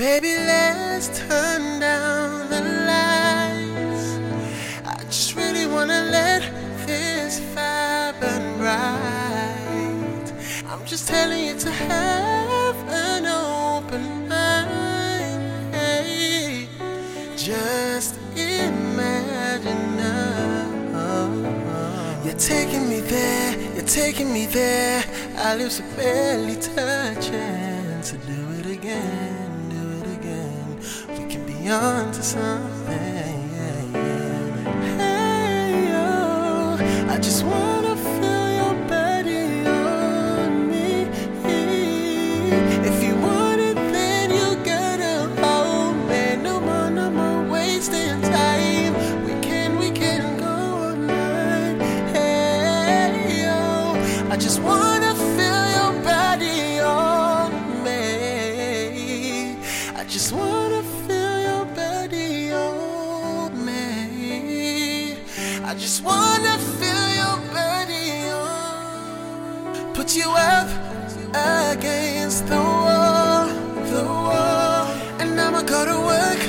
Baby, let's turn down the lights. I just really wanna let this fire burn bright. I'm just telling you to have an open mind. Hey, just imagine now. You're taking me there, you're taking me there. Lips are barely touching. to do it again, be on to something. Hey, oh, I just wanna feel your body on me. If you want it, then you gotta hold me. No more, no more wasting time. We can, we can go all night. Hey, oh, I just wanna feel your body on me. I just wanna just wanna feel your body on. Put you up against the wall, the wall, and I'ma go to work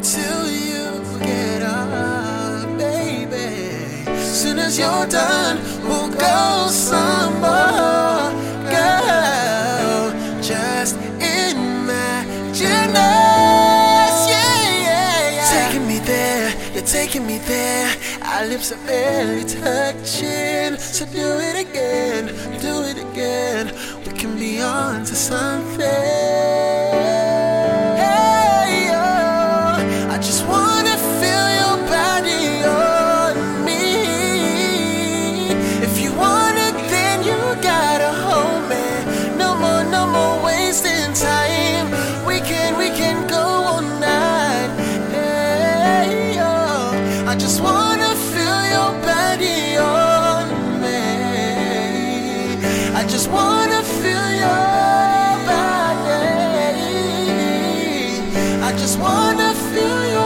till you get up, baby. Soon as you're done, we'll go some more, girl. Just imagine us, yeah, yeah, yeah. Taking me there, you're taking me there. Our lips are barely touching, so do it again, do it again. We can be on to something. Hey, oh, I just wanna feel your body on me. If you want it, then you gotta hold me. No more, no more wasting time. We can, we can go all night. Hey, oh, I just wanna I just wanna feel your body. I just wanna feel